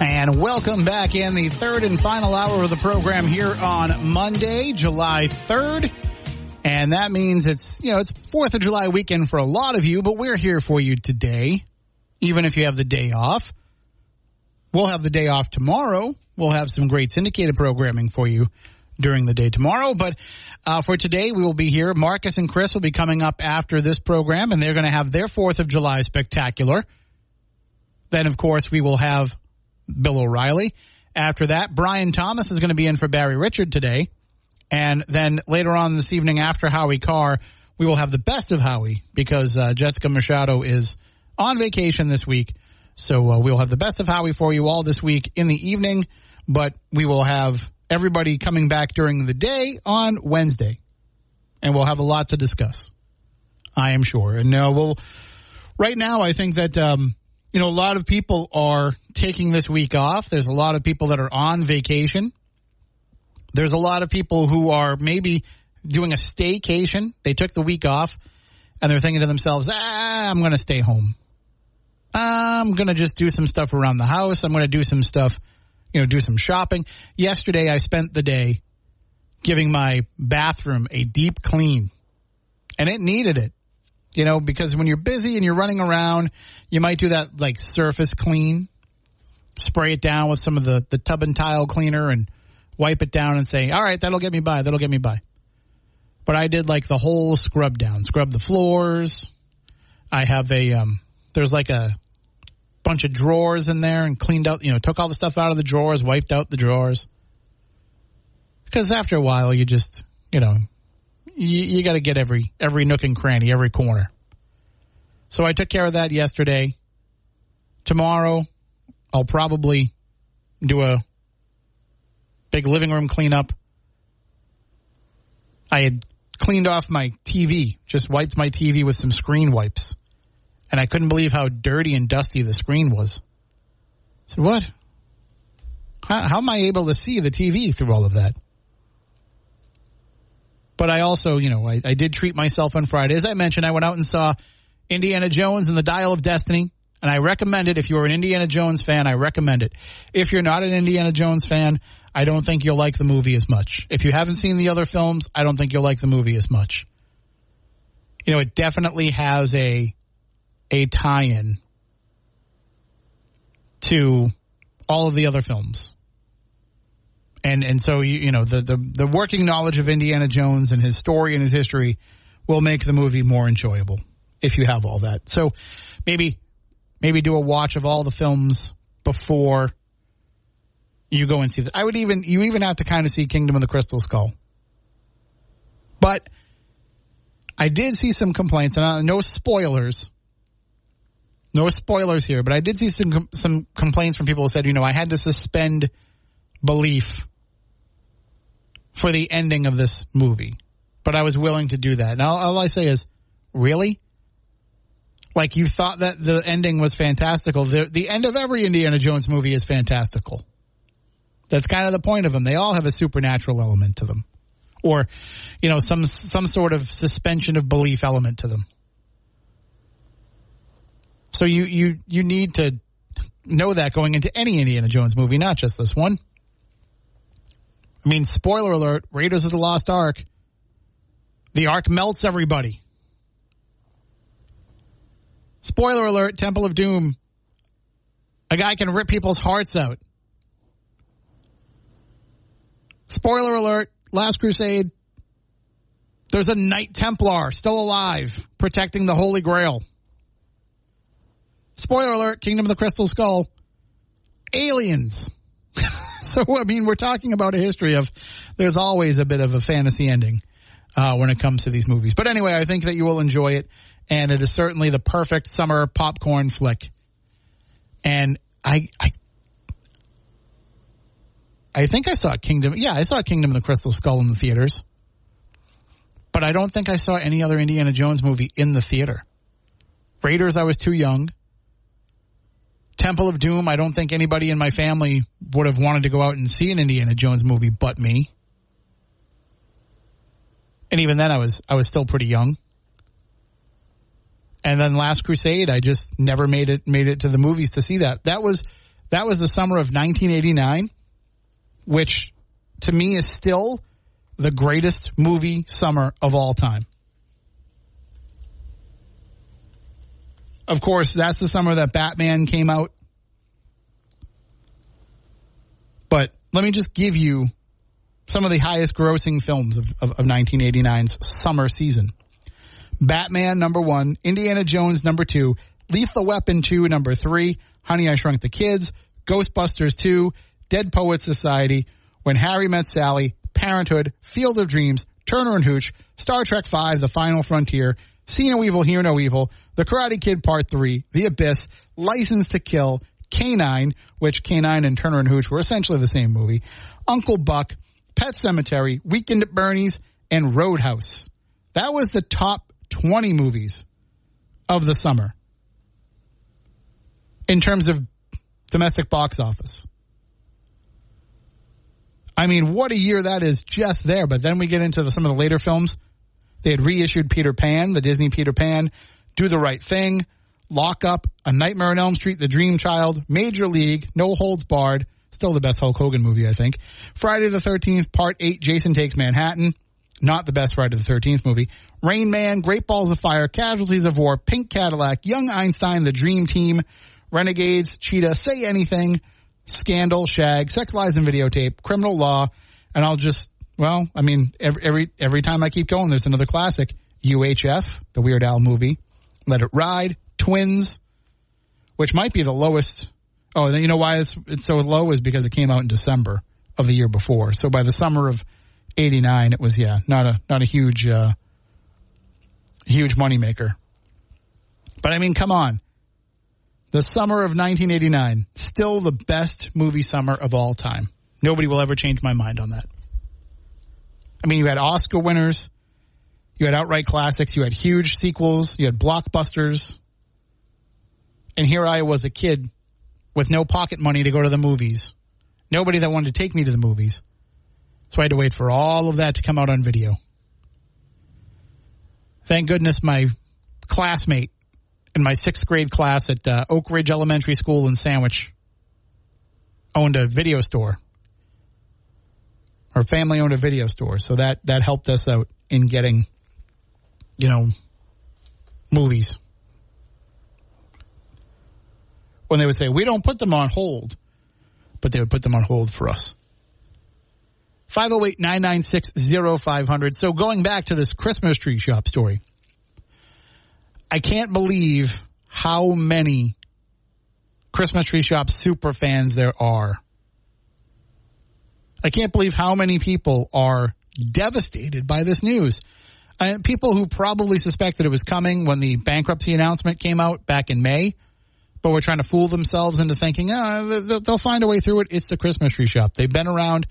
And welcome back in the third and final hour of the program here on Monday, July 3rd. And that means it's, you know, it's 4th of July weekend for a lot of you, but we're here for you today, even if you have the day off. We'll have the day off tomorrow. We'll have some great syndicated programming for you during the day tomorrow. But uh, for today, we will be here. Marcus and Chris will be coming up after this program, and they're going to have their 4th of July spectacular. Then, of course, we will have Bill O'Reilly. After that, Brian Thomas is going to be in for Barry Richard today. And then later on this evening, after Howie Carr, we will have the best of Howie because uh, Jessica Machado is on vacation this week. So uh, we'll have the best of Howie for you all this week in the evening, but we will have everybody coming back during the day on Wednesday. And we'll have a lot to discuss. I am sure. And uh, we'll, right now, I think that, um, you know, a lot of people are taking this week off. There's a lot of people that are on vacation. There's a lot of people who are maybe doing a staycation. They took the week off and they're thinking to themselves, ah, I'm going to stay home. I'm going to just do some stuff around the house. I'm going to do some stuff, you know, do some shopping. Yesterday, I spent the day giving my bathroom a deep clean and it needed it. You know, because when you're busy and you're running around, you might do that like surface clean, spray it down with some of the, the tub and tile cleaner and wipe it down and say, all right, that'll get me by. That'll get me by. But I did like the whole scrub down, scrub the floors. I have a, um, there's like a bunch of drawers in there and cleaned out, you know, took all the stuff out of the drawers, wiped out the drawers. Because after a while, you just, you know, you, you got to get every every nook and cranny, every corner. So I took care of that yesterday. Tomorrow, I'll probably do a big living room cleanup. I had cleaned off my TV, just wiped my TV with some screen wipes. And I couldn't believe how dirty and dusty the screen was. I said, what? How, how am I able to see the TV through all of that? But I also, you know, I, I did treat myself on Friday. As I mentioned, I went out and saw Indiana Jones and the Dial of Destiny. And I recommend it. If you're an Indiana Jones fan, I recommend it. If you're not an Indiana Jones fan, I don't think you'll like the movie as much. If you haven't seen the other films, I don't think you'll like the movie as much. You know, it definitely has a a tie-in to all of the other films. And and so you, you know the, the the working knowledge of Indiana Jones and his story and his history will make the movie more enjoyable if you have all that. So maybe maybe do a watch of all the films before you go and see this. I would even you even have to kind of see Kingdom of the Crystal Skull. But I did see some complaints, and uh, no spoilers. No spoilers here, but I did see some some complaints from people who said, you know, I had to suspend belief for the ending of this movie, but I was willing to do that. Now, all I say is, really? Like you thought that the ending was fantastical. The, the end of every Indiana Jones movie is fantastical. That's kind of the point of them. They all have a supernatural element to them, or you know, some some sort of suspension of belief element to them. So you you you need to know that going into any Indiana Jones movie, not just this one. I mean, spoiler alert: Raiders of the Lost Ark. The Ark melts everybody. Spoiler alert: Temple of Doom. A guy can rip people's hearts out. Spoiler alert: Last Crusade. There's a Knight Templar still alive, protecting the Holy Grail. Spoiler alert, Kingdom of the Crystal Skull. Aliens. so, I mean, we're talking about a history of there's always a bit of a fantasy ending uh, when it comes to these movies. But anyway, I think that you will enjoy it, and it is certainly the perfect summer popcorn flick. And I, I, I think I saw Kingdom. Yeah, I saw Kingdom of the Crystal Skull in the theaters, but I don't think I saw any other Indiana Jones movie in the theater. Raiders, I was too young. Temple of Doom, I don't think anybody in my family would have wanted to go out and see an Indiana Jones movie but me. And even then I was I was still pretty young. And then Last Crusade, I just never made it made it to the movies to see that. That was that was the summer of 1989, which to me is still the greatest movie summer of all time. Of course, that's the summer that Batman came out. But let me just give you some of the highest grossing films of, of, of 1989's summer season. Batman, number one. Indiana Jones, number two. Lethal Weapon 2, number three. Honey, I Shrunk the Kids. Ghostbusters 2. Dead Poets Society. When Harry Met Sally. Parenthood. Field of Dreams. Turner and Hooch. Star Trek 5, The Final Frontier. See No Evil, Hear No Evil. The Karate Kid Part 3. The Abyss. License to Kill. K-9, which K-9 and Turner and Hooch were essentially the same movie. Uncle Buck. Pet Sematary, Weekend at Bernie's. And Roadhouse. That was the top 20 movies of the summer in terms of domestic box office. I mean, what a year that is just there. But then we get into the, some of the later films. They had reissued Peter Pan, the Disney Peter Pan, Do the Right Thing, Lock Up, A Nightmare on Elm Street, The Dream Child, Major League, No Holds Barred, still the best Hulk Hogan movie, I think. Friday the 13th, Part 8, Jason Takes Manhattan, not the best Friday the 13th movie. Rain Man, Great Balls of Fire, Casualties of War, Pink Cadillac, Young Einstein, The Dream Team, Renegades, Cheetah, Say Anything, Scandal, Shag, Sex Lies and Videotape, Criminal Law, and I'll just, well, I mean, every, every, every time I keep going, there's another classic. UHF, the Weird Al movie, Let It Ride, Twins, which might be the lowest. Oh, you know why it's, it's so low is because it came out in December of the year before. So by the summer of 89, it was, yeah, not a, not a huge, uh, huge moneymaker. But I mean, come on. The summer of 1989, still the best movie summer of all time. Nobody will ever change my mind on that. I mean, you had Oscar winners, you had outright classics, you had huge sequels, you had blockbusters. And here I was a kid with no pocket money to go to the movies. Nobody that wanted to take me to the movies. So I had to wait for all of that to come out on video. Thank goodness my classmate in my sixth grade class at uh, Oak Ridge Elementary School in Sandwich owned a video store. Our family owned a video store, so that that helped us out in getting, you know, movies. When they would say, "We don't put them on hold," but they would put them on hold for us. 508-996-0500. So going back to this Christmas tree shop story, I can't believe how many Christmas tree shop super fans there are. I can't believe how many people are devastated by this news. And people who probably suspected it was coming when the bankruptcy announcement came out back in May, but were trying to fool themselves into thinking, oh, they'll find a way through it. It's the Christmas tree shop. They've been around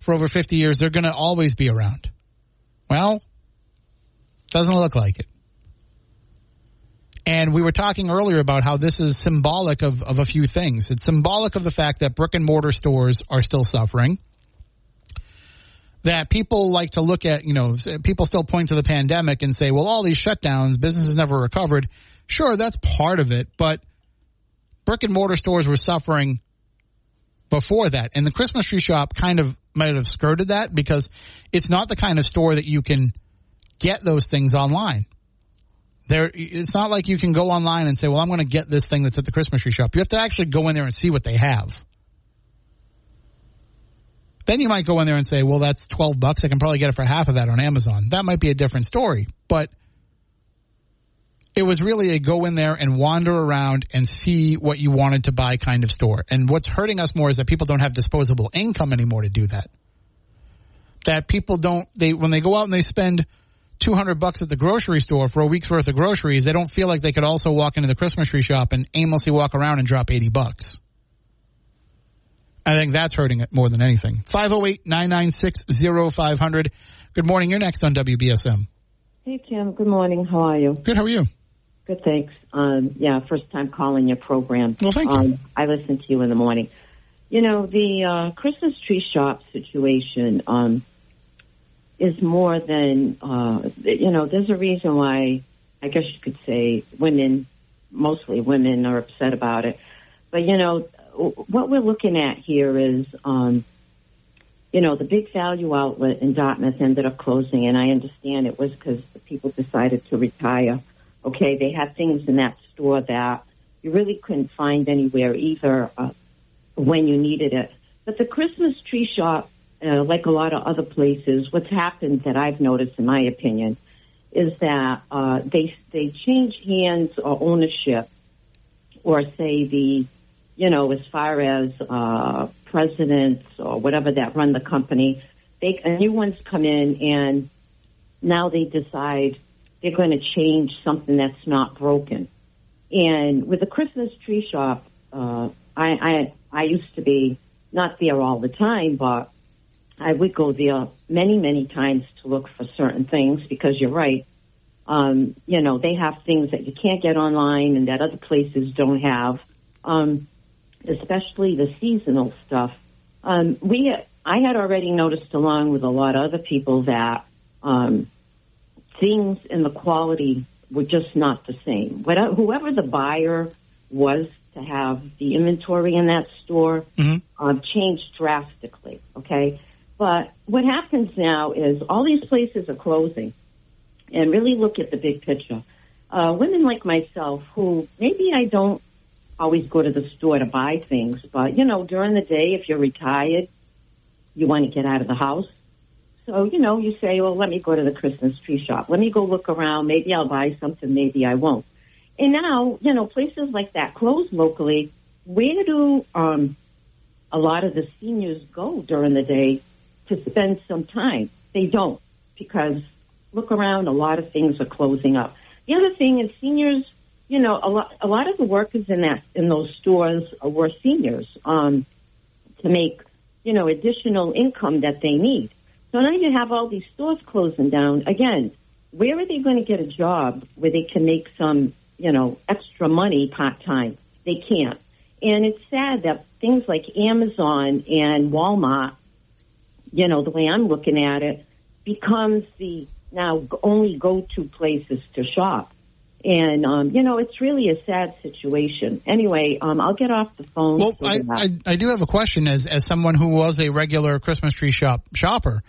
for over 50 years. They're going to always be around. Well, doesn't look like it. And we were talking earlier about how this is symbolic of, of a few things. It's symbolic of the fact that brick and mortar stores are still suffering. That people like to look at, you know, people still point to the pandemic and say, well, all these shutdowns, businesses never recovered. Sure, that's part of it, but brick and mortar stores were suffering before that. And the Christmas tree shop kind of might have skirted that because it's not the kind of store that you can get those things online. There, it's not like you can go online and say, "Well, I'm going to get this thing that's at the Christmas tree shop." You have to actually go in there and see what they have. Then you might go in there and say, well, that's 12 bucks. I can probably get it for half of that on Amazon. That might be a different story. But it was really a go in there and wander around and see what you wanted to buy kind of store. And what's hurting us more is that people don't have disposable income anymore to do that. That people don't, they, when they go out and they spend 200 bucks at the grocery store for a week's worth of groceries, they don't feel like they could also walk into the Christmas tree shop and aimlessly walk around and drop 80 bucks. I think that's hurting it more than anything. 508-996-0500. Good morning. You're next on WBSM. Hey, Tim. Good morning. How are you? Good. How are you? Good, thanks. Um, yeah, first time calling your program. Well, thank you. Um, I listen to you in the morning. You know, the uh, Christmas tree shop situation um, is more than, uh, you know, there's a reason why I guess you could say women, mostly women, are upset about it. But, you know, what we're looking at here is, um, you know, the big value outlet in Dartmouth ended up closing, and I understand it was because the people decided to retire. Okay, they had things in that store that you really couldn't find anywhere either uh, when you needed it. But the Christmas tree shop, uh, like a lot of other places, what's happened that I've noticed, in my opinion, is that uh, they they change hands or ownership, or say the you know, as far as uh, presidents or whatever that run the company, they new ones come in and now they decide they're going to change something that's not broken. And with the Christmas tree shop, uh, I, I I used to be not there all the time, but I would go there many many times to look for certain things because you're right. Um, you know, they have things that you can't get online and that other places don't have. Um, especially the seasonal stuff. Um, we, I had already noticed, along with a lot of other people, that um, things in the quality were just not the same. Whatever, whoever the buyer was to have the inventory in that store mm-hmm. um, changed drastically. Okay, but what happens now is all these places are closing, and really look at the big picture. Uh, women like myself, who maybe I don't always go to the store to buy things. But, you know, during the day, if you're retired, you want to get out of the house. So, you know, you say, well, let me go to the Christmas tree shop. Let me go look around. Maybe I'll buy something. Maybe I won't. And now, you know, places like that close locally. Where do um, a lot of the seniors go during the day to spend some time? They don't because look around, a lot of things are closing up. The other thing is seniors you know, a lot, a lot of the workers in that in those stores were seniors um, to make, you know, additional income that they need. So now you have all these stores closing down. Again, where are they going to get a job where they can make some, you know, extra money part time? They can't. And it's sad that things like Amazon and Walmart, you know, the way I'm looking at it, becomes the now only go-to places to shop. And, um, you know, it's really a sad situation. Anyway, um, I'll get off the phone. Well, I, I, I, do have a question as, as someone who was a regular Christmas tree shop shopper.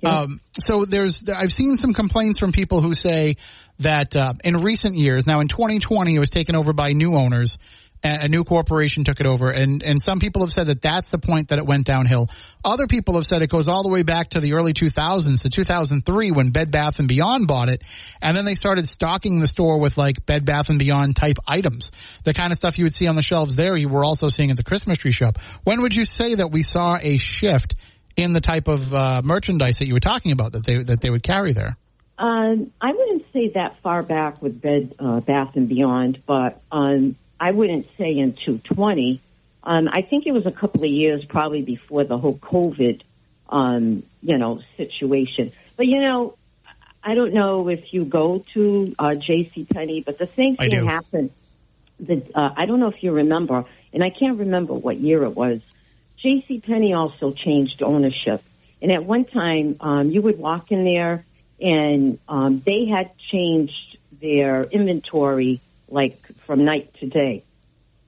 Yeah. Um, so there's, I've seen some complaints from people who say that, uh, in recent years, now in 2020, it was taken over by new owners a new corporation took it over. And and some people have said that that's the point that it went downhill. Other people have said it goes all the way back to the early 2000s to 2003 when bed bath and beyond bought it. And then they started stocking the store with like bed bath and beyond type items. The kind of stuff you would see on the shelves there you were also seeing at the christmas tree shop. When would you say that we saw a shift in the type of uh, merchandise that you were talking about that they that they would carry there? Uh, I wouldn't say that far back with Bed uh, Bath and Beyond, but um, I wouldn't say in 220. Um, I think it was a couple of years probably before the whole COVID, um, you know, situation. But you know, I don't know if you go to uh, J.C. Penney, but the same thing happened. The, uh, I don't know if you remember, and I can't remember what year it was. J.C. Penney also changed ownership, and at one time, um, you would walk in there, and um, they had changed their inventory like from night to day.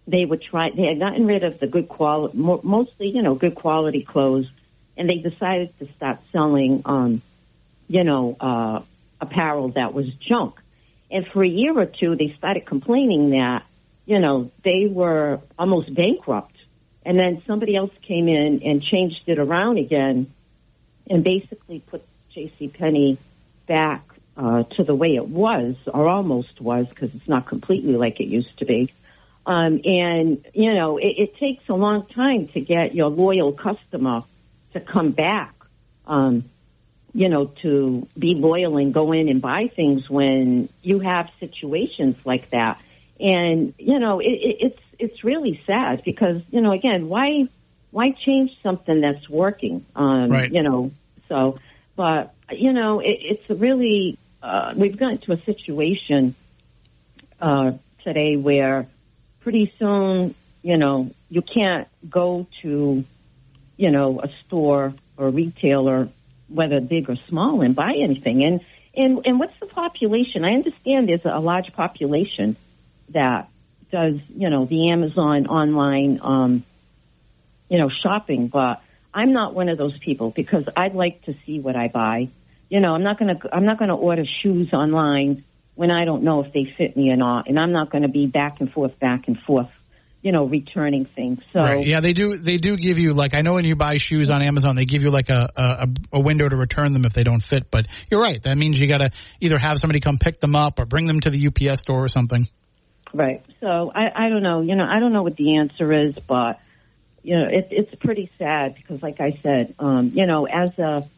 They would try, they had gotten rid of the good quality, mostly, you know, good quality clothes, and they decided to start selling, um, you know, uh, apparel that was junk. And for a year or two, they started complaining that, you know, they were almost bankrupt. and then somebody else came in and changed it around again, and basically put J.C. Penney back uh, to the way it was, or almost was, because it's not completely like it used to be. Um, and you know, it, it takes a long time to get your loyal customer to come back. Um, you know, to be loyal and go in and buy things when you have situations like that. And you know, it, it, it's it's really sad because you know, again, why why change something that's working? Um, Right. You know, so but you know, it, it's really uh, we've gotten to a situation uh, today where pretty soon, you know, you can't go to, you know, a store or a retailer, whether big or small, and buy anything. And and and what's the population? I understand there's a large population that does, you know, the Amazon online, um, you know, shopping, but I'm not one of those people because I'd like to see what I buy. You know, I'm not gonna I'm not gonna order shoes online when I don't know if they fit me or not, and I'm not going to be back and forth, back and forth, you know, returning things. So Right. Yeah, they do. They do give you like I know when you buy shoes on Amazon, they give you like a, a a window to return them if they don't fit. But you're right. That means you got to either have somebody come pick them up or bring them to the UPS store or something. Right. So I, I don't know. You know, I don't know what the answer is, but you know, it, it's pretty sad because, like I said, um, you know, as a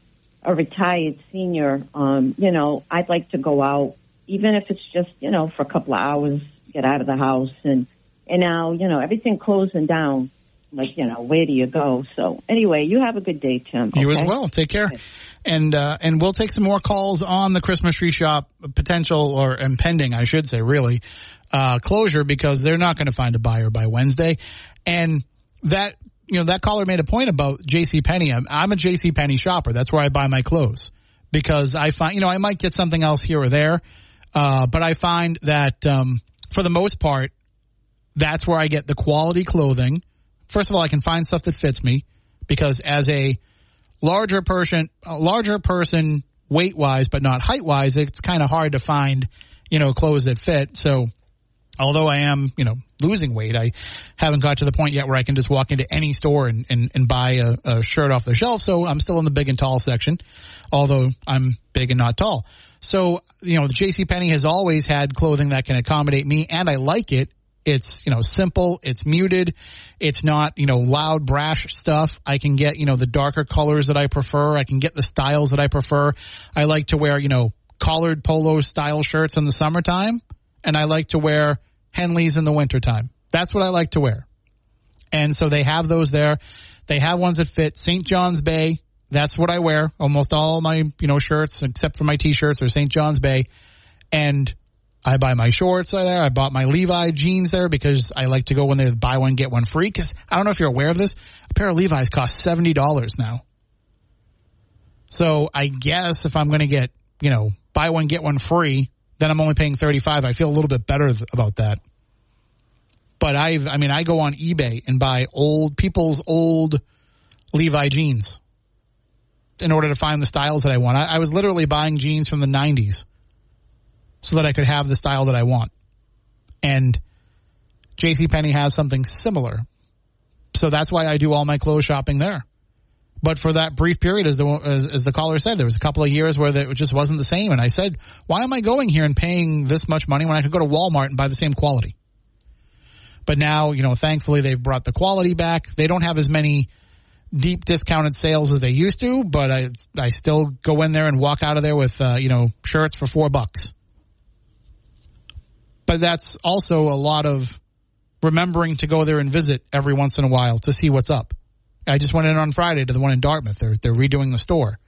a retired senior, um, you know, I'd like to go out, even if it's just you know for a couple of hours, get out of the house, and and now you know everything closing down. Like you know, where do you go? So anyway, you have a good day, Tim. You as well. Take care. And uh, and we'll take some more calls on the Christmas tree shop potential or impending, I should say, really uh, closure because they're not going to find a buyer by Wednesday. And that you know that caller made a point about J.C. Penney. I'm, I'm a J.C. Penney shopper. That's where I buy my clothes because I find you know I might get something else here or there, uh, but I find that um, for the most part, that's where I get the quality clothing. First of all, I can find stuff that fits me because as a larger person, a larger person weight wise, but not height wise, it's kind of hard to find, you know, clothes that fit. So although I am, you know, losing weight, I haven't got to the point yet where I can just walk into any store and, and, and buy a, a shirt off the shelf. So I'm still in the big and tall section, although I'm big and not tall. So, you know, the JC Penney has always had clothing that can accommodate me and I like it. It's, you know, simple. It's muted. It's not, you know, loud, brash stuff. I can get, you know, the darker colors that I prefer. I can get the styles that I prefer. I like to wear, you know, collared polo style shirts in the summertime and I like to wear Henleys in the wintertime. That's what I like to wear. And so they have those there. They have ones that fit St. John's Bay. That's what I wear. Almost all my, you know, shirts except for my t-shirts are St. John's Bay. And I buy my shorts there. I bought my Levi jeans there because I like to go when they buy one, get one free. Cause I don't know if you're aware of this. A pair of Levi's cost $70 now. So I guess if I'm going to get, you know, buy one, get one free, then I'm only paying 35. I feel a little bit better th- about that. But I've, I mean, I go on eBay and buy old, people's old Levi jeans in order to find the styles that I want. I, I was literally buying jeans from the 90s so that I could have the style that I want. And JCPenney has something similar. So that's why I do all my clothes shopping there. But for that brief period, as the as, as the caller said, there was a couple of years where it just wasn't the same. And I said, why am I going here and paying this much money when I could go to Walmart and buy the same quality? But now, you know, thankfully they've brought the quality back. They don't have as many deep discounted sales as they used to, but I I still go in there and walk out of there with uh, you know shirts for four bucks. But that's also a lot of remembering to go there and visit every once in a while to see what's up. I just went in on Friday to the one in Dartmouth. They're they're redoing the store.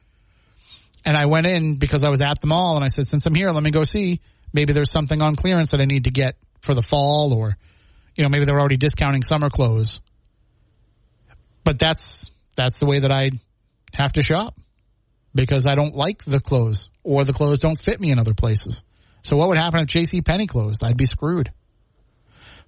And I went in because I was at the mall and I said, since I'm here, let me go see. Maybe there's something on clearance that I need to get for the fall or, you know, maybe they're already discounting summer clothes. But that's, that's the way that I have to shop because I don't like the clothes or the clothes don't fit me in other places. So what would happen if JC Penney closed? I'd be screwed.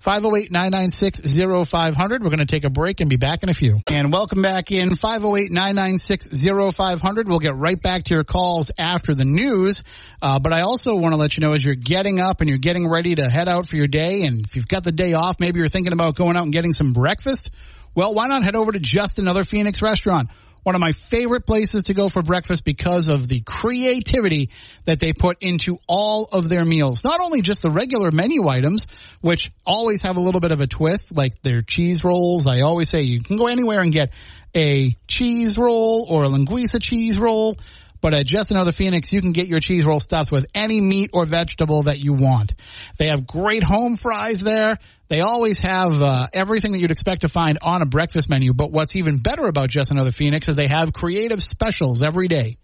508-996-0500. We're going to take a break and be back in a few. And welcome back in 508-996-0500. We'll get right back to your calls after the news. Uh, but I also want to let you know as you're getting up and you're getting ready to head out for your day and if you've got the day off, maybe you're thinking about going out and getting some breakfast. Well, why not head over to Just Another Phoenix restaurant? One of my favorite places to go for breakfast because of the creativity that they put into all of their meals. Not only just the regular menu items, which always have a little bit of a twist, like their cheese rolls. I always say you can go anywhere and get a cheese roll or a linguiça cheese roll. But at Just Another Phoenix, you can get your cheese roll stuffed with any meat or vegetable that you want. They have great home fries there. They always have uh, everything that you'd expect to find on a breakfast menu. But what's even better about Just Another Phoenix is they have creative specials every day.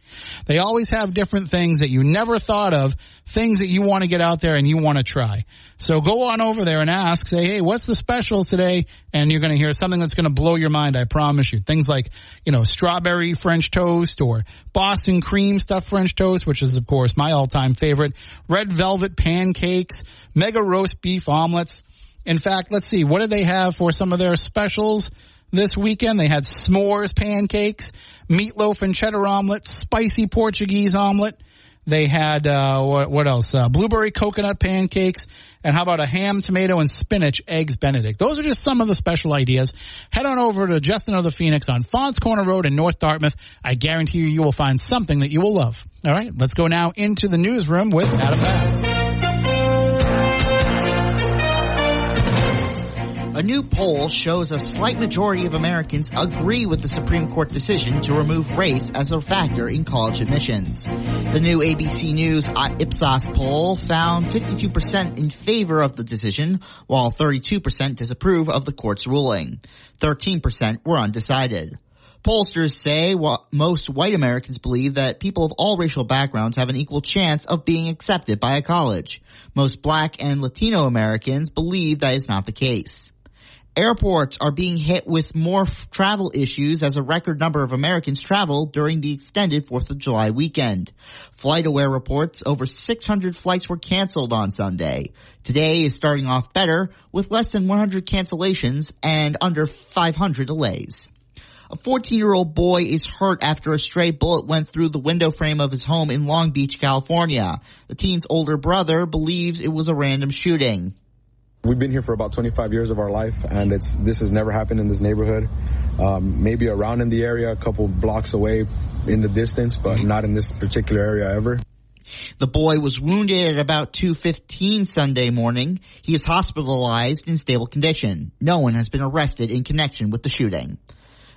They always have different things that you never thought of, things that you want to get out there and you want to try. So go on over there and ask, say, hey, what's the specials today? And you're going to hear something that's going to blow your mind, I promise you. Things like, you know, strawberry French toast or Boston cream stuffed French toast, which is, of course, my all-time favorite. Red velvet pancakes, mega roast beef omelets. In fact, let's see, what did they have for some of their specials this weekend? They had s'mores pancakes, meatloaf and cheddar omelet, spicy Portuguese omelet. They had, uh, what, what else? Uh, blueberry coconut pancakes. And how about a ham, tomato, and spinach eggs benedict? Those are just some of the special ideas. Head on over to Just Another Phoenix on Faunce Corner Road in North Dartmouth. I guarantee you, you will find something that you will love. All right, let's go now into the newsroom with Adam Bass. A new poll shows a slight majority of Americans agree with the Supreme Court decision to remove race as a factor in college admissions. The new ABC News Ipsos poll found 52% in favor of the decision, while 32% disapprove of the court's ruling. 13% were undecided. Pollsters say most white Americans believe that people of all racial backgrounds have an equal chance of being accepted by a college. Most black and Latino Americans believe that is not the case. Airports are being hit with more f- travel issues as a record number of Americans travel during the extended 4th of July weekend. FlightAware reports over 600 flights were canceled on Sunday. Today is starting off better with less than 100 cancellations and under 500 delays. A 14 year old boy is hurt after a stray bullet went through the window frame of his home in Long Beach, California. The teen's older brother believes it was a random shooting. We've been here for about 25 years of our life, and it's this has never happened in this neighborhood. Um, maybe around in the area, a couple blocks away in the distance, but not in this particular area ever. The boy was wounded at about 2.15 Sunday morning. He is hospitalized in stable condition. No one has been arrested in connection with the shooting.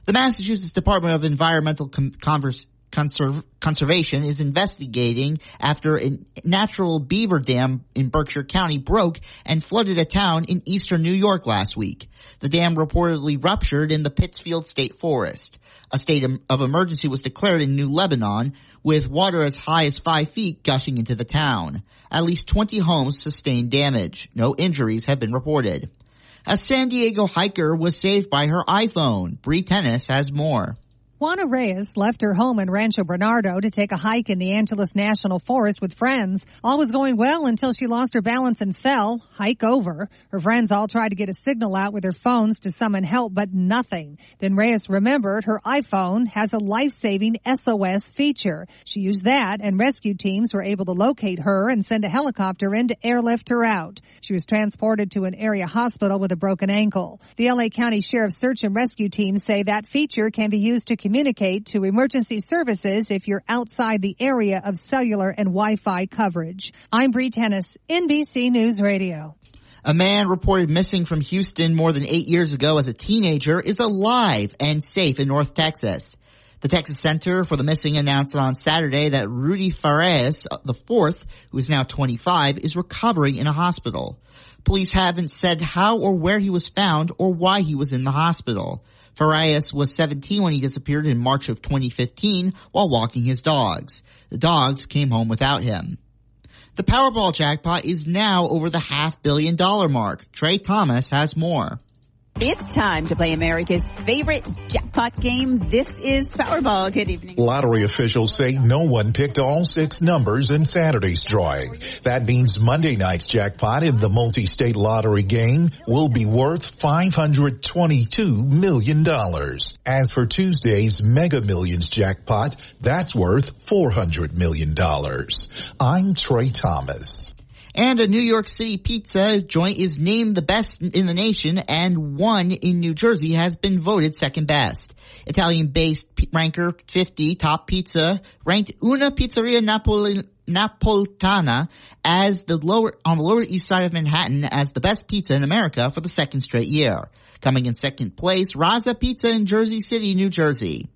The Massachusetts Department of Environmental Com- Converse Conserv- Conservation is investigating after a natural beaver dam in Berkshire County broke and flooded a town in eastern New York last week. The dam reportedly ruptured in the Pittsfield State Forest. A state of emergency was declared in New Lebanon with water as high as five feet gushing into the town. At least 20 homes sustained damage. No injuries have been reported. A San Diego hiker was saved by her iPhone. Bree Tennis has more. Juana Reyes left her home in Rancho Bernardo to take a hike in the Angeles National Forest with friends. All was going well until she lost her balance and fell. Hike over. Her friends all tried to get a signal out with their phones to summon help, but nothing. Then Reyes remembered her iPhone has a life-saving SOS feature. She used that and rescue teams were able to locate her and send a helicopter in to airlift her out. She was transported to an area hospital with a broken ankle. The LA County Sheriff's search and rescue teams say that feature can be used to communicate to emergency services if you're outside the area of cellular and Wi-Fi coverage. I'm Bree Tennis, NBC News Radio. A man reported missing from Houston more than eight years ago as a teenager is alive and safe in North Texas. The Texas Center for the Missing announced on Saturday that Rudy Farias, the fourth, who is now 25, is recovering in a hospital. Police haven't said how or where he was found or why he was in the hospital. Farias was 17 when he disappeared in March of 2015 while walking his dogs. The dogs came home without him. The Powerball jackpot is now over the half billion dollar mark. Trey Thomas has more. It's time to play America's favorite jackpot game. This is Powerball. Good evening. Lottery officials say no one picked all six numbers in Saturday's drawing. That means Monday night's jackpot in the multi-state lottery game will be worth $522 million. As for Tuesday's Mega Millions jackpot, that's worth $400 million. I'm Trey Thomas. And a New York City pizza joint is named the best in the nation and one in New Jersey has been voted second best. Italian-based ranker 50 top pizza ranked Una Pizzeria Napoli, Napolitana as the lower, on the lower east side of Manhattan as the best pizza in America for the second straight year. Coming in second place, Razza Pizza in Jersey City, New Jersey.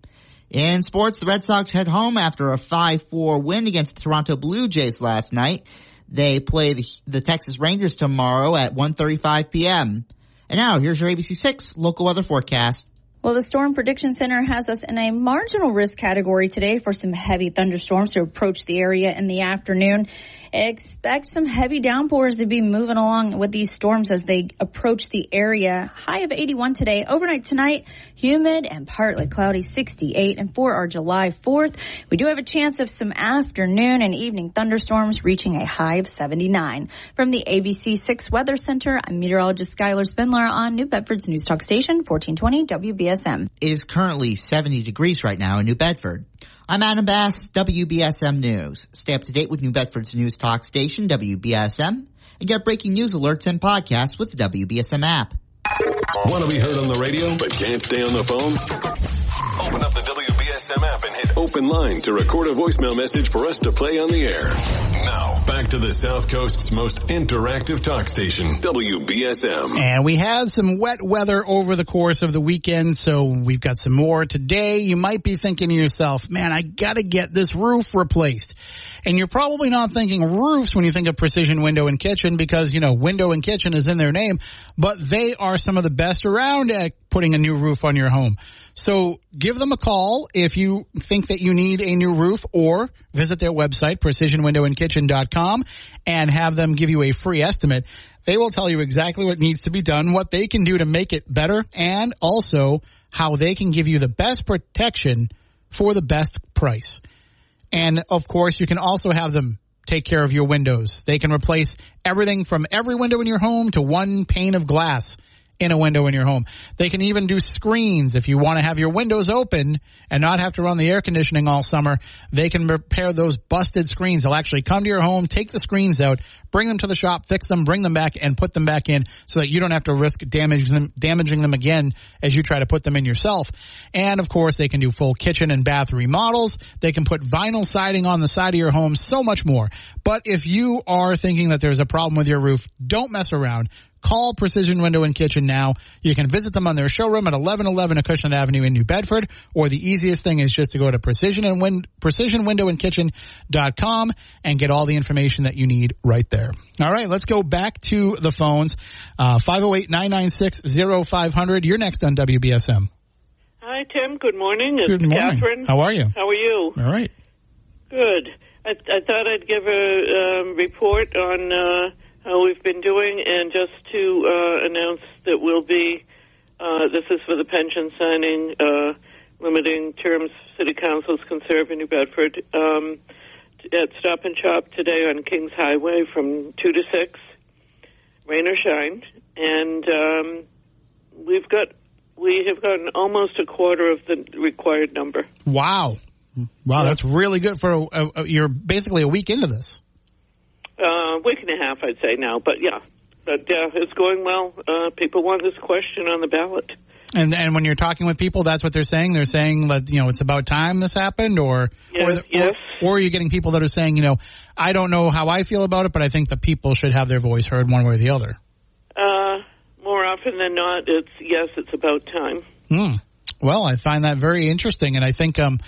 In sports, the Red Sox head home after a 5-4 win against the Toronto Blue Jays last night. They play the, the Texas Rangers tomorrow at 1.35 p.m. And now, here's your ABC6 local weather forecast. Well, the Storm Prediction Center has us in a marginal risk category today for some heavy thunderstorms to approach the area in the afternoon. Expect some heavy downpours to be moving along with these storms as they approach the area. High of 81 today. Overnight tonight, humid and partly cloudy, 68. And for our July 4th, we do have a chance of some afternoon and evening thunderstorms reaching a high of 79. From the ABC 6 Weather Center, I'm meteorologist Skylar Spindler on New Bedford's News Talk Station, 1420 WBSM. It is currently 70 degrees right now in New Bedford. I'm Adam Bass, WBSM News. Stay up to date with New Bedford's news talk station, WBSM, and get breaking news alerts and podcasts with the WBSM app. Want to be heard on the radio but can't stay on the phone? Open up the WBSM app and hit open line to record a voicemail message for us to play on the air. Now, back to the South Coast's most interactive talk station, WBSM. And we had some wet weather over the course of the weekend, so we've got some more today. You might be thinking to yourself, man, I gotta get this roof replaced. And you're probably not thinking roofs when you think of Precision Window and Kitchen because, you know, window and kitchen is in their name, but they are some of the best around at putting a new roof on your home. So give them a call if you think that you need a new roof or visit their website, precisionwindowandkitchen.com and have them give you a free estimate. They will tell you exactly what needs to be done, what they can do to make it better, and also how they can give you the best protection for the best price. And of course, you can also have them take care of your windows. They can replace everything from every window in your home to one pane of glass in a window in your home. They can even do screens if you want to have your windows open and not have to run the air conditioning all summer. They can repair those busted screens. They'll actually come to your home, take the screens out, bring them to the shop, fix them, bring them back, and put them back in so that you don't have to risk damaging them, damaging them again as you try to put them in yourself. And of course, they can do full kitchen and bath remodels. They can put vinyl siding on the side of your home, so much more. But if you are thinking that there's a problem with your roof, don't mess around. Call Precision Window and Kitchen now. You can visit them on their showroom at 1111 Acushnet Avenue in New Bedford, or the easiest thing is just to go to Precision and Win- PrecisionWindowandKitchen.com and get all the information that you need right there. All right, let's go back to the phones. Uh, 508-996-0500. You're next on WBSM. Hi, Tim. Good morning. It's Good morning. Catherine. How are you? How are you? All right. Good. I, I thought I'd give a um, report on uh, how we've been doing, and just to uh, announce that we'll be. Uh, this is for the pension signing, uh, limiting terms city councils can serve in New Bedford. Um, at Stop and Shop today on Kings Highway from two to six, rain or shine, and um, we've got we have gotten almost a quarter of the required number. Wow. Wow, that's really good for a, a, a- you're basically a week into this. Uh, week and a half, I'd say now, but yeah, but uh, it's going well. Uh, people want this question on the ballot. And and when you're talking with people, that's what they're saying. They're saying that you know it's about time this happened, or Yes, or, the, yes. or, or are you getting people that are saying, you know, I don't know how I feel about it, but I think the people should have their voice heard one way or the other. Uh, more often than not, it's yes, it's about time. Hmm. Well, I find that very interesting, and I think um,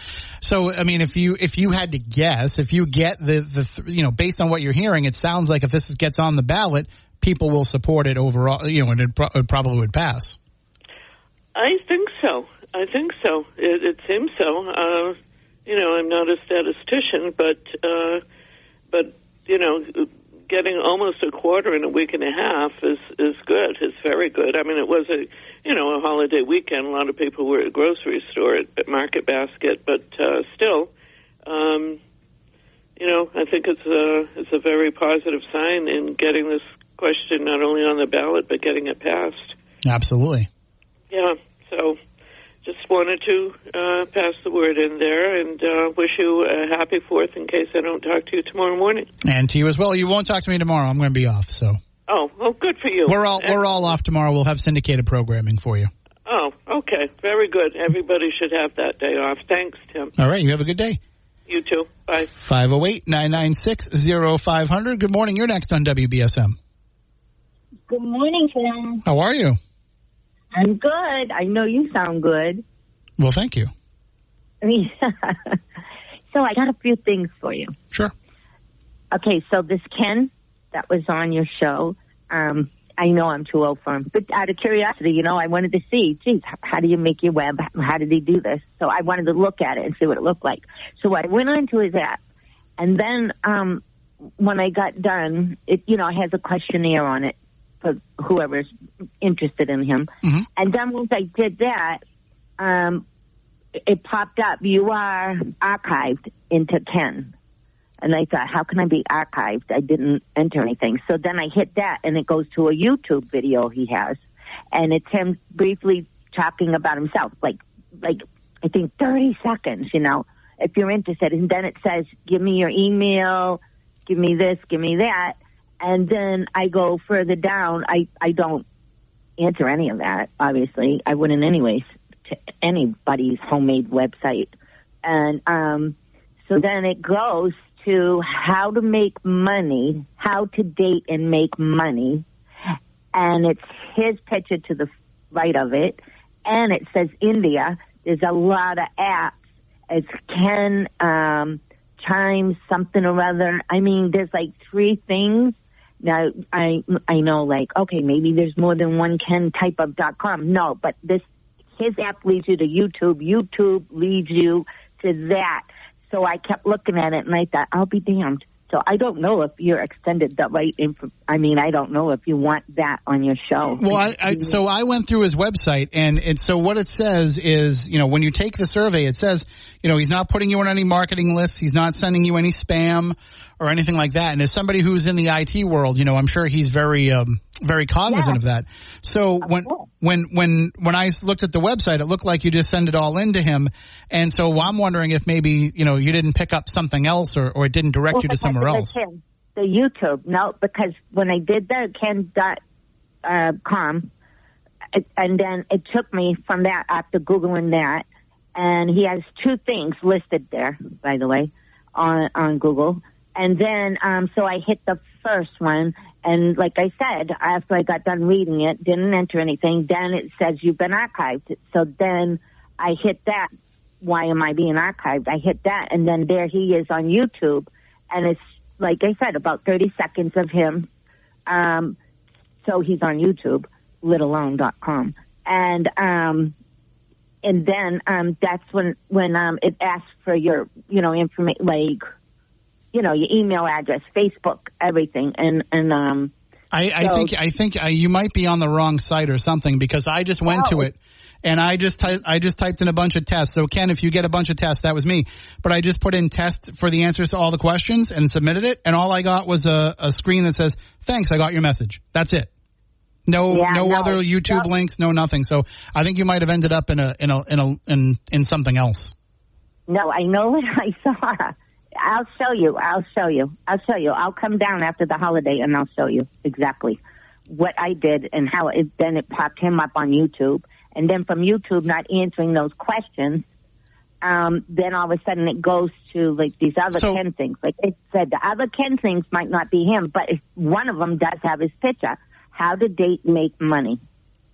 so. I mean, if you if you had to guess, if you get the the you know based on what you're hearing, it sounds like if this gets on the ballot, people will support it overall. You know, and it, pro- it probably would pass. I think so. I think so. It, it seems so. Uh, you know, I'm not a statistician, but uh, but you know, getting almost a quarter in a week and a half is is good. It's very good. I mean, it was a you know a holiday weekend. A lot of people were at the grocery store at, at Market Basket, but uh, still, um, you know, I think it's a it's a very positive sign in getting this question not only on the ballot but getting it passed. Absolutely. Yeah. So just wanted to uh, pass the word in there and uh, wish you a happy Fourth in case I don't talk to you tomorrow morning. And to you as well. You won't talk to me tomorrow. I'm going to be off. So Oh, well, good for you. we're all we're all off tomorrow. We'll have syndicated programming for you. Oh, okay. Very good. Everybody should have that day off. Thanks, Tim. All right. You have a good day. You too. Bye. 508 996 0500. Good morning. You're next on WBSM. Good morning, Tim. How are you? I'm good. I know you sound good. Well, thank you. So I got a few things for you. Sure. Okay, so this Ken that was on your show, um, I know I'm too old for him, but out of curiosity, you know, I wanted to see, geez, how do you make your web? How did he do this? So I wanted to look at it and see what it looked like. So I went onto his app, and then um, when I got done, it you know it has a questionnaire on it for whoever's interested in him. And then once I did that, um, it popped up. You are archived into Ken. And I thought, how can I be archived? I didn't enter anything. So then I hit that and it goes to a YouTube video he has. And it's him briefly talking about himself, like, like, I think 30 seconds, you know, if you're interested. And then it says, give me your email, give me this, give me that. And then I go further down. I, I don't answer any of that, obviously. I wouldn't anyways to anybody's homemade website. And um, so then it goes to how to make money, how to date and make money. And it's his picture to the right of it. And it says India. There's a lot of apps. It's Ken um, Chimes, something or other. I mean, there's like three things. Now, I I know, like, okay, maybe there's more than one Ken type of dot com. No, but this his app leads you to YouTube. YouTube leads you to that. So I kept looking at it and I thought, I'll be damned. So I don't know if you're extended the right info. I mean, I don't know if you want that on your show. Well, I, I, so I went through his website, and and so what it says is, you know, when you take the survey, it says, you know, he's not putting you on any marketing lists, he's not sending you any spam or anything like that. And as somebody who's in the IT world, you know, I'm sure he's very, um, very cognizant of that. So when when when when I looked at the website, it looked like you just send it all in to him, and so I'm wondering if maybe you know you didn't pick up something else or, or it didn't direct Well, you to somewhere else. him, The YouTube. No, because when I did the Ken dot uh, com, it, and then it took me from that after googling that, and he has two things listed there, by the way, on on Google. And then um, so I hit the first one, and like I said, after I got done reading it, didn't enter anything. Then it says you've been archived. So then I hit that. Why am I being archived? I hit that, and then there he is on YouTube, and it's like I said, about thirty seconds of him. Um, so he's on YouTube, litalone.com. And um and then um that's when when um it asks for your you know information like you know your email address, Facebook, everything, and and um I, I So- think I think uh, you might be on the wrong site or something because I just went to Oh. it and I just ty- I just typed in a bunch of tests. So Ken, if you get a bunch of tests, that was me. But I just put in test for the answers to all the questions and submitted it, and all I got was a, a screen that says "Thanks, I got your message." That's it. No, Yeah, no, no, other YouTube no. links, no nothing. So I think you might have ended up in a in a in a in, in something else. No, I know what I saw. I'll show you. I'll show you. I'll show you. I'll come down after the holiday and I'll show you exactly what I did and how it then it popped him up on YouTube. And then from YouTube not answering those questions, um, then all of a sudden it goes to like these other So- Ken things. Like it said, the other Ken things might not be him, but if one of them does have his picture. How to date make money.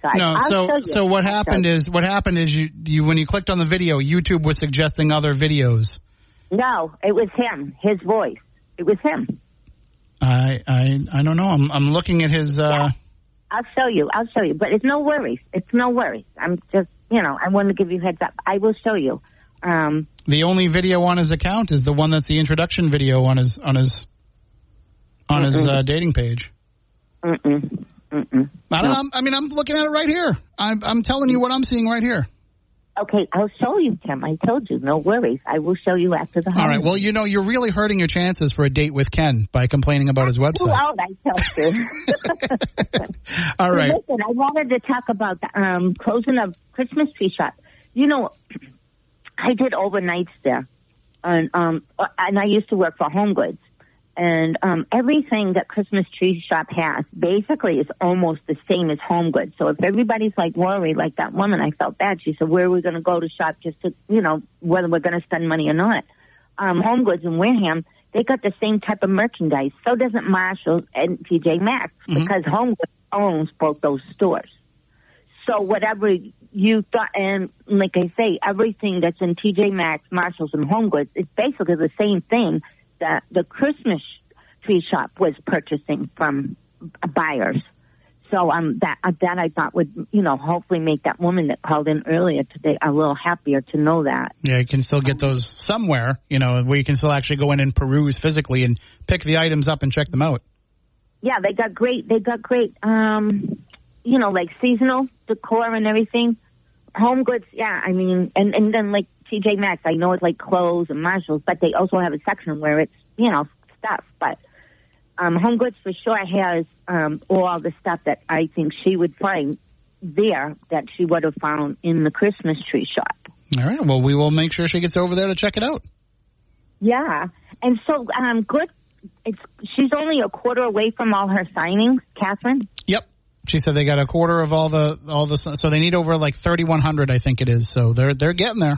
So No, I'll so so what I'll happened is what happened is you you when you clicked on the video, YouTube was suggesting other videos. no, it was him, his voice. It was him. I I I don't know. I'm I'm looking at his. uh I'll show you. I'll show you. But it's no worries. It's no worries. I'm just, you know, I want to give you heads up. I will show you. Um, The only video on his account is the one that's the introduction video on his on his on his uh, dating page. mm-mm, mm-mm. I don't know. I'm- mean, I'm looking at it right here. I'm I'm telling you what I'm seeing right here. Okay, I'll show you, Tim. I told you. No worries. I will show you after the All right. Well, you know, you're really hurting your chances for a date with Ken by complaining about his website. old, I told you. All right. Listen, I wanted to talk about the um, closing of Christmas tree shop. you know, I did overnights there, and um, and I used to work for Home Goods, and um, everything that Christmas Tree Shop has basically is almost the same as Home Goods. So if everybody's like worried, like that woman, I felt bad. She said, "Where are we going to go to shop just to, you know, whether we're going to spend money or not?" Um, Home Goods in Wareham, they got the same type of merchandise. So doesn't Marshalls and TJ Maxx because Home Goods owns both those stores. So whatever you thought, and like I say, everything that's in TJ Maxx, Marshalls, and Home Goods is basically the same thing that the Christmas tree shop was purchasing from buyers. So um, that uh, that I thought would you know hopefully make that woman that called in earlier today a little happier to know that. Yeah, you can still get those somewhere, you know, where you can still actually go in and peruse physically and pick the items up and check them out. Yeah, they got great. They got great. Um, you know, like seasonal decor and everything. Home goods, yeah. I mean, and and then like TJ Maxx, I know it's like clothes and Marshalls, but they also have a section where it's you know stuff. But um, Home Goods for sure has um, all the stuff that I think she would find there that she would have found in the Christmas tree shop. All right. Well, we will make sure she gets over there to check it out. Yeah, and so um, good. It's she's only a quarter away from all her signings, Catherine. Yep. She said they got a quarter of all the all the so they need over like 3100 I think it is. So they're they're getting there.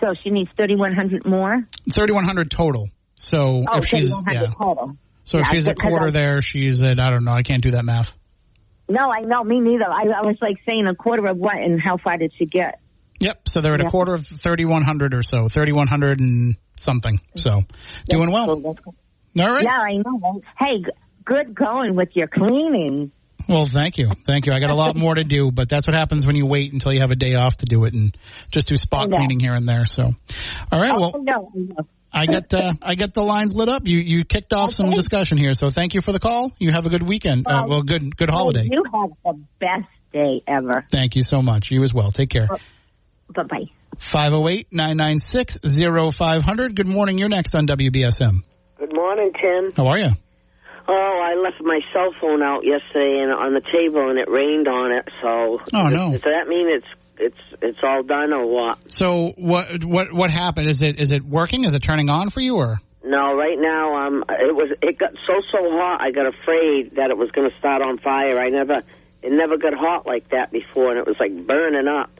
So she needs thirty one hundred more. 3100 total. So Oh, if she's 3,100 yeah. total. So if she's a quarter I- there, she's at I don't know, I can't do that math. No, I know me neither. I, I was like saying a quarter of what, and how far did she get? Yep. So they're at Yeah. a quarter of 3100 or so, 3100 and something. So doing well. All right. Yeah, I know. Hey, good going with your cleaning. Well, thank you. Thank you. I got a lot more to do, but that's what happens when you wait until you have a day off to do it and just do spot I cleaning here and there. So, all right. Well, Oh, no, I know. I get uh, I get the lines lit up. You you kicked off some discussion here, so thank you for the call. You have a good weekend. Uh, well, good good holiday. You have the best day ever. Thank you so much. You as well. Take care. Bye bye. 508-996-0500. Good morning. You're next on WBSM. Good morning, Tim. How are you? Oh, I left my cell phone out yesterday and on the table, and it rained on it. So, Oh, no. Does that mean it's it's it's all done or what? So what what what happened? Is it is it working? Is it turning on for you or? No, right now, um, it was it got so so hot. I got afraid that it was going to start on fire. I never it never got hot like that before, and it was like burning up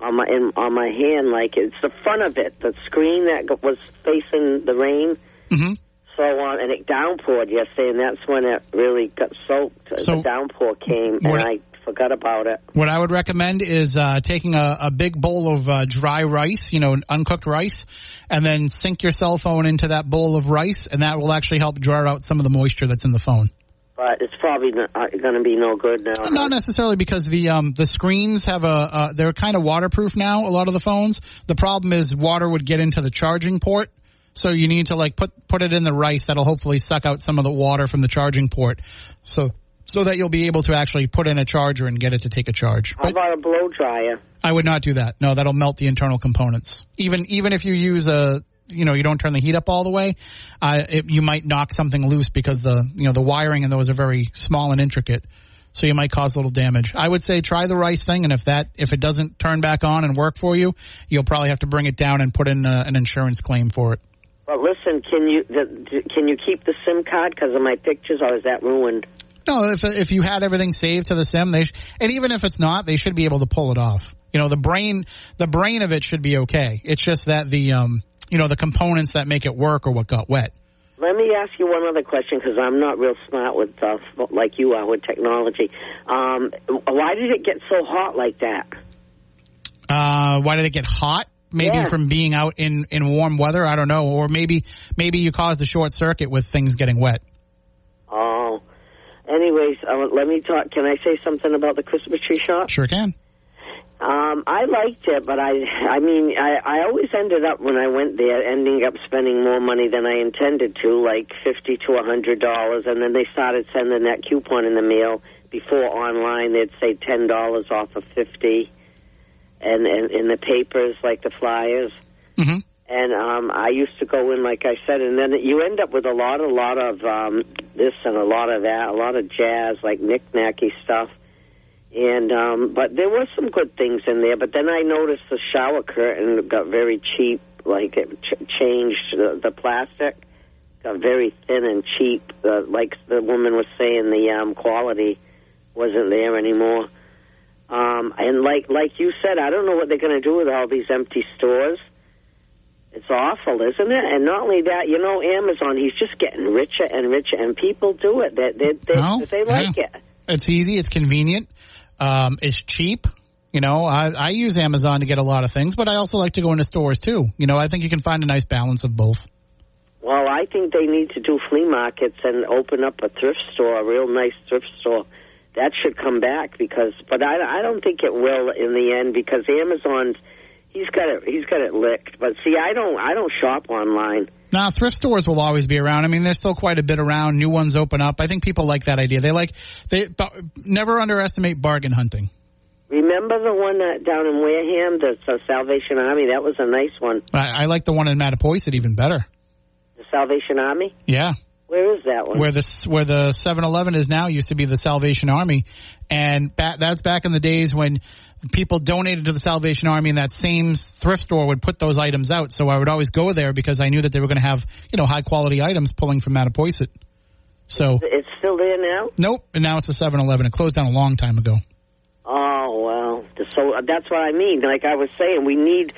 on my in, on my hand. Like it's the front of it, the screen that was facing the rain. Mm-hmm. So on, and it downpoured yesterday, and that's when it really got soaked. So- the downpour came, and I forgot about it. What I would recommend is uh, taking a, a big bowl of uh, dry rice, you know, uncooked rice, and then sink your cell phone into that bowl of rice, and that will actually help draw out some of the moisture that's in the phone. But it's probably not going to be no good now. Not necessarily because the um, the screens have a uh, they're kind of waterproof now. A lot of the phones. The problem is water would get into the charging port, so you need to like put put it in the rice. That'll hopefully suck out some of the water from the charging port, so so that you'll be able to actually put in a charger and get it to take a charge. How about a blow dryer? I would not do that. No, that'll melt the internal components. Even even if you use a you know you don't turn the heat up all the way, uh, it, you might knock something loose because the you know the wiring in those are very small and intricate. So you might cause a little damage. I would say try the rice thing, and if that if it doesn't turn back on and work for you, you'll probably have to bring it down and put in a, an insurance claim for it. But listen, can you the, can you keep the SIM card because of my pictures, or is that ruined? No, if if you had everything saved to the sim, they sh- and even if it's not, they should be able to pull it off. You know, the brain the brain of it should be okay. It's just that the um you know the components that make it work or what got wet. Let me ask you one other question because I'm not real smart with stuff like you are with technology. Um, why did it get so hot like that? Uh, why did it get hot? Maybe Yeah. from being out in in warm weather. I don't know, or maybe maybe you caused a short circuit with things getting wet. Oh, anyways, uh, let me talk. Can I say something about the Christmas tree shop? Sure can. Um, I liked it, but I, I mean, I, I always ended up when I went there, ending up spending more money than I intended to, like fifty to a hundred dollars, and then they started sending that coupon in the mail. Before online, they'd say ten dollars off of fifty, and in the papers like the flyers. Mm-hmm. And um, I used to go in, like I said, and then you end up with a lot, a lot of um, this and a lot of that, a lot of jazz, like knick-knacky stuff. And um, but there were some good things in there. But then I noticed the shower curtain got very cheap. Like it ch- changed the, the plastic got very thin and cheap. Uh, like the woman was saying, the um, quality wasn't there anymore. Um, and like like you said, I don't know what they're going to do with all these empty stores. It's awful, isn't it? And not only that, you know, Amazon, he's just getting richer and richer, and people do it. They they they, Well, they like yeah. it. It's easy. It's convenient. Um, it's cheap. You know, I, I use Amazon to get a lot of things, but I also like to go into stores too. You know, I think you can find a nice balance of both. Well, I think they need to do flea markets and open up a thrift store, a real nice thrift store. That should come back because, but I, I don't think it will in the end because Amazon's he's got it he's got it licked. But see, I don't I don't shop online. Now, thrift stores will always be around. I mean, there's still quite a bit around. New ones open up. I think people like that idea. They like they but never underestimate bargain hunting. Remember the one that down in Wareham, the uh, Salvation Army? That was a nice one. I, I like the one in Mattapoisett even better. The Salvation Army. Yeah. Where is that one? Where the where the 7-Eleven is now used to be the Salvation Army, and ba- that's back in the days when people donated to the Salvation Army, and that same thrift store would put those items out. So I would always go there because I knew that they were going to have you know high quality items pulling from Mattapoisett. So It's still there now. nope, and now it's the 7-Eleven. It closed down a long time ago. Oh well, so uh, that's what I mean. Like I was saying, we need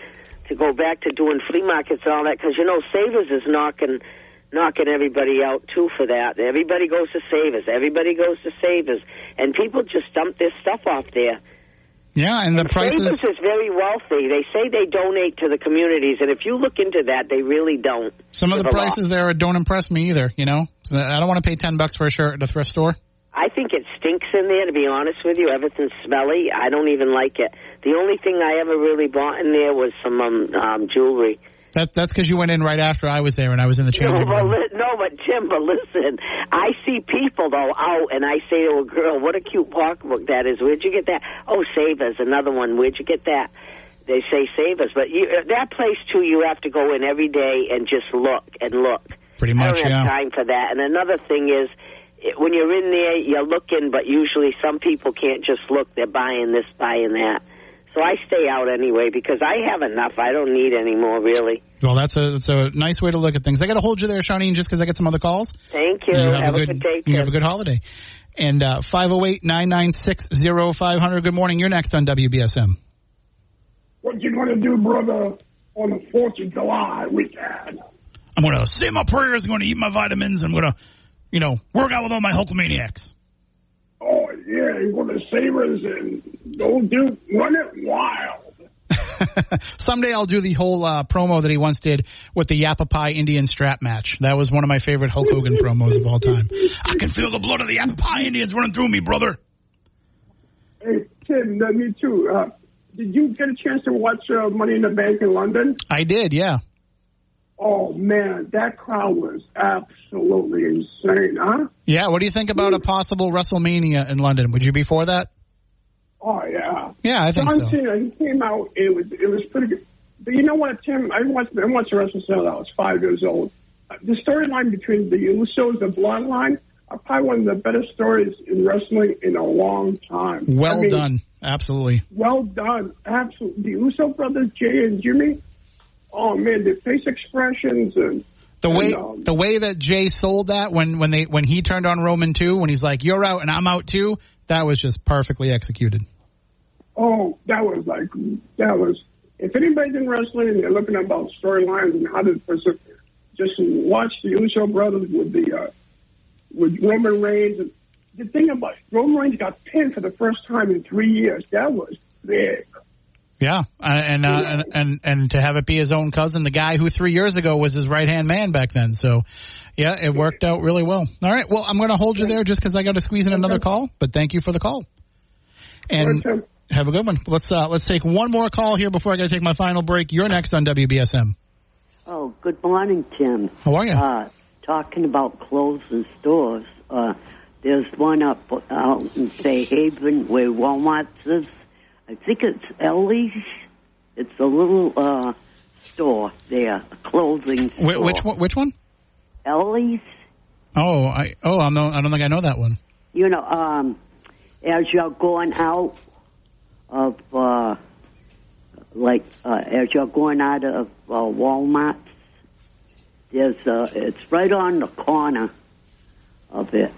to go back to doing flea markets and all that because you know Savers is knocking knocking everybody out too for that. Everybody goes to Savers. Everybody goes to Savers, and people just dump their stuff off there. Yeah, and the prices. Savers is very wealthy. They say they donate to the communities, and if you look into that, they really don't. Some of the a lot. prices there don't impress me either. You know, so I don't want to pay ten bucks for a shirt at a thrift store. I think it stinks in there, to be honest with you. Everything's smelly. I don't even like it. The only thing I ever really bought in there was some um, um, jewelry. That's that's because you went in right after I was there, and I was in the changing room. no, but Tim, but listen, I see people though out, and I say to a girl, "What a cute pocketbook that is! Where'd you get that? Oh, Savers, another one. Where'd you get that?" They say Savers, but you, uh, that place too, you have to go in every day and just look and look. Pretty I much, don't have yeah. time for that. And another thing is, when you're in there, you're looking, but usually some people can't just look. They're buying this, buying that. So I stay out anyway because I have enough. I don't need any more, really. Well, that's a that's a nice way to look at things. I got to hold you there, Shawnee, just because I get some other calls. Thank you. have, have a good, day. you have a good holiday. And uh, five zero eight nine nine six zero five hundred. Good morning. You're next on WBSM. What you gonna do, brother, on the Fourth of July weekend? I'm going to say my prayers. I'm going to eat my vitamins. I'm going to, you know, work out with all my Hulkamaniacs. Yeah, you go to Savers and go do run it wild. Someday I'll do the whole uh, promo that he once did with the Yapapai Indian strap match. That was one of my favorite Hulk Hogan promos of all time. I can feel the blood of the Yapapai Indians running through me, brother. Hey Tim, uh, me too. Uh, did you get a chance to watch uh, Money in the Bank in London? I did, yeah. Oh man, that crowd was absolutely insane, huh? Yeah, what do you think about a possible WrestleMania in London? Would you be for that? Oh yeah. Yeah, I think John so. Cena, he came out. It was it was pretty good. But you know what, Tim? I watched I watched since I was five years old. The storyline between the Usos and the Bloodline are probably one of the better stories in wrestling in a long time. Well I mean, done. Absolutely. Well done. Absolutely. The Uso brothers, Jay and Jimmy. Oh man, the face expressions and The way and, um, the way that Jay sold that when when they when he turned on Roman too, when he's like, "You're out and I'm out too," that was just perfectly executed. Oh, that was like that was. If anybody's in wrestling and they're looking about storylines and how to just watch the Uso brothers with the uh, with Roman Reigns. And the thing about Roman Reigns got pinned for the first time in three years. That was big. Yeah, and and, uh, and and and to have it be his own cousin, the guy who three years ago was his right hand man back then. So, yeah, it worked out really well. All right, well, I'm going to hold you there just because I got to squeeze in another call. But thank you for the call, and have a good one. Let's uh, let's take one more call here before I got to take my final break. You're next on WBSM. Oh, good morning, Tim. How are you? Uh, talking about clothes and stores, uh, there's one up out in Fairhaven where Walmart is. I think it's Ellie's. It's a little uh, store there, a clothing Wh- store. which one? Which one? Ellie's. Oh, I oh I'm no, I don't think I know that one. You know, um, as you're going out of, uh, like, uh, as you're going out of uh, Walmart, there's, uh, it's right on the corner of it.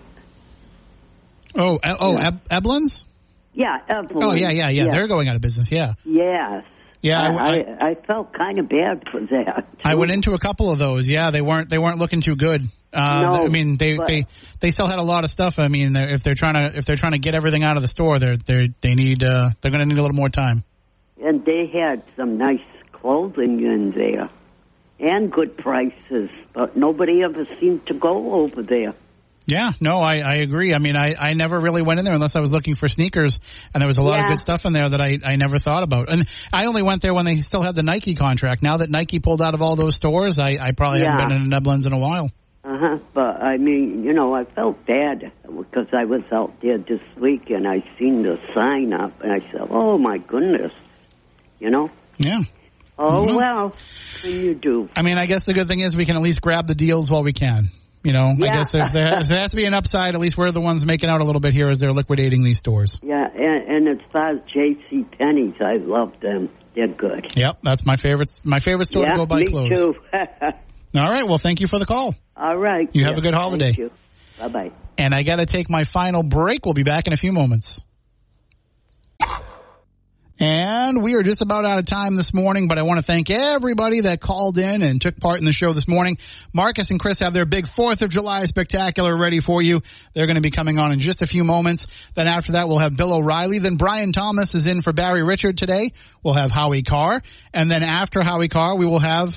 Oh, oh, Yeah. Eblen's? Yeah. Oh, yeah, yeah, yeah. Yes. They're going out of business. Yeah. Yes. Yeah, I, I- I, felt kind of bad for that. I went into a couple of those. Yeah, they weren't they weren't looking too good. Uh, No, I mean, they, but- they they still had a lot of stuff. I mean, they're, if they're trying to if they're trying to get everything out of the store, they're they they need uh, they're going to need a little more time. And they had some nice clothing in there and good prices, but nobody ever seemed to go over there. Yeah, no, I, I agree. I mean, I, I never really went in there unless I was looking for sneakers, and there was a lot of good stuff in there that I, I never thought about. And I only went there when they still had the Nike contract. Now that Nike pulled out of all those stores, I, I probably Yeah. haven't been in Eblen's in a while. Uh huh. But I mean, you know, I felt bad because I was out there this week and I seen the sign up and I said, "Oh my goodness," you know. Yeah. Oh Mhm. well, you do? I mean, I guess the good thing is we can at least grab the deals while we can. You know, I guess if there, if there has to be an upside, at least we're the ones making out a little bit here as they're liquidating these stores. Yeah, and, and as far as J.C. Penney's, I love them. They're good. Yep, that's my favorite. My favorite store yeah, to go buy me clothes. too. All right. Well, thank you for the call. All right. You have a good holiday. You. Bye bye. And I got to take my final break. We'll be back in a few moments. And we are just about out of time this morning, but I want to thank everybody that called in and took part in the show this morning. Marcus and Chris have their big 4th of July spectacular ready for you. They're going to be coming on in just a few moments. Then after that, we'll have Bill O'Reilly. Then Brian Thomas is in for Barry Richard today. We'll have Howie Carr. And then after Howie Carr, we will have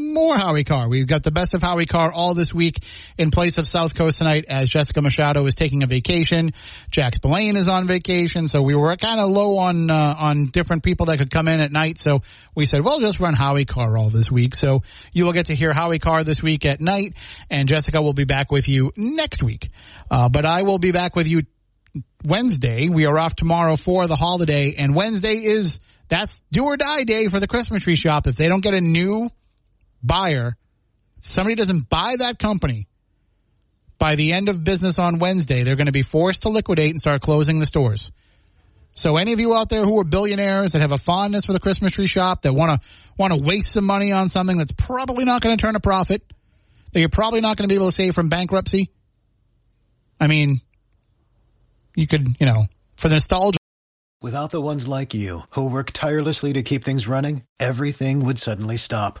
more Howie Carr. We've got the best of Howie Carr all this week in place of South Coast tonight as Jessica Machado is taking a vacation. Jack Spillane is on vacation, so we were kind of low on uh, on different people that could come in at night. So we said, well, just run Howie Carr all this week. So you will get to hear Howie Carr this week at night, and Jessica will be back with you next week. Uh, but I will be back with you Wednesday. We are off tomorrow for the holiday, and Wednesday is that's do or die day for the Christmas tree shop. If they don't get a new buyer, if somebody doesn't buy that company by the end of business on Wednesday, they're going to be forced to liquidate and start closing the stores. So any of you out there who are billionaires that have a fondness for the Christmas tree shop that want to want to waste some money on something that's probably not going to turn a profit, that you're probably not going to be able to save from bankruptcy. I mean, you could, you know, for the nostalgia. Without the ones like you, who work tirelessly to keep things running, everything would suddenly stop.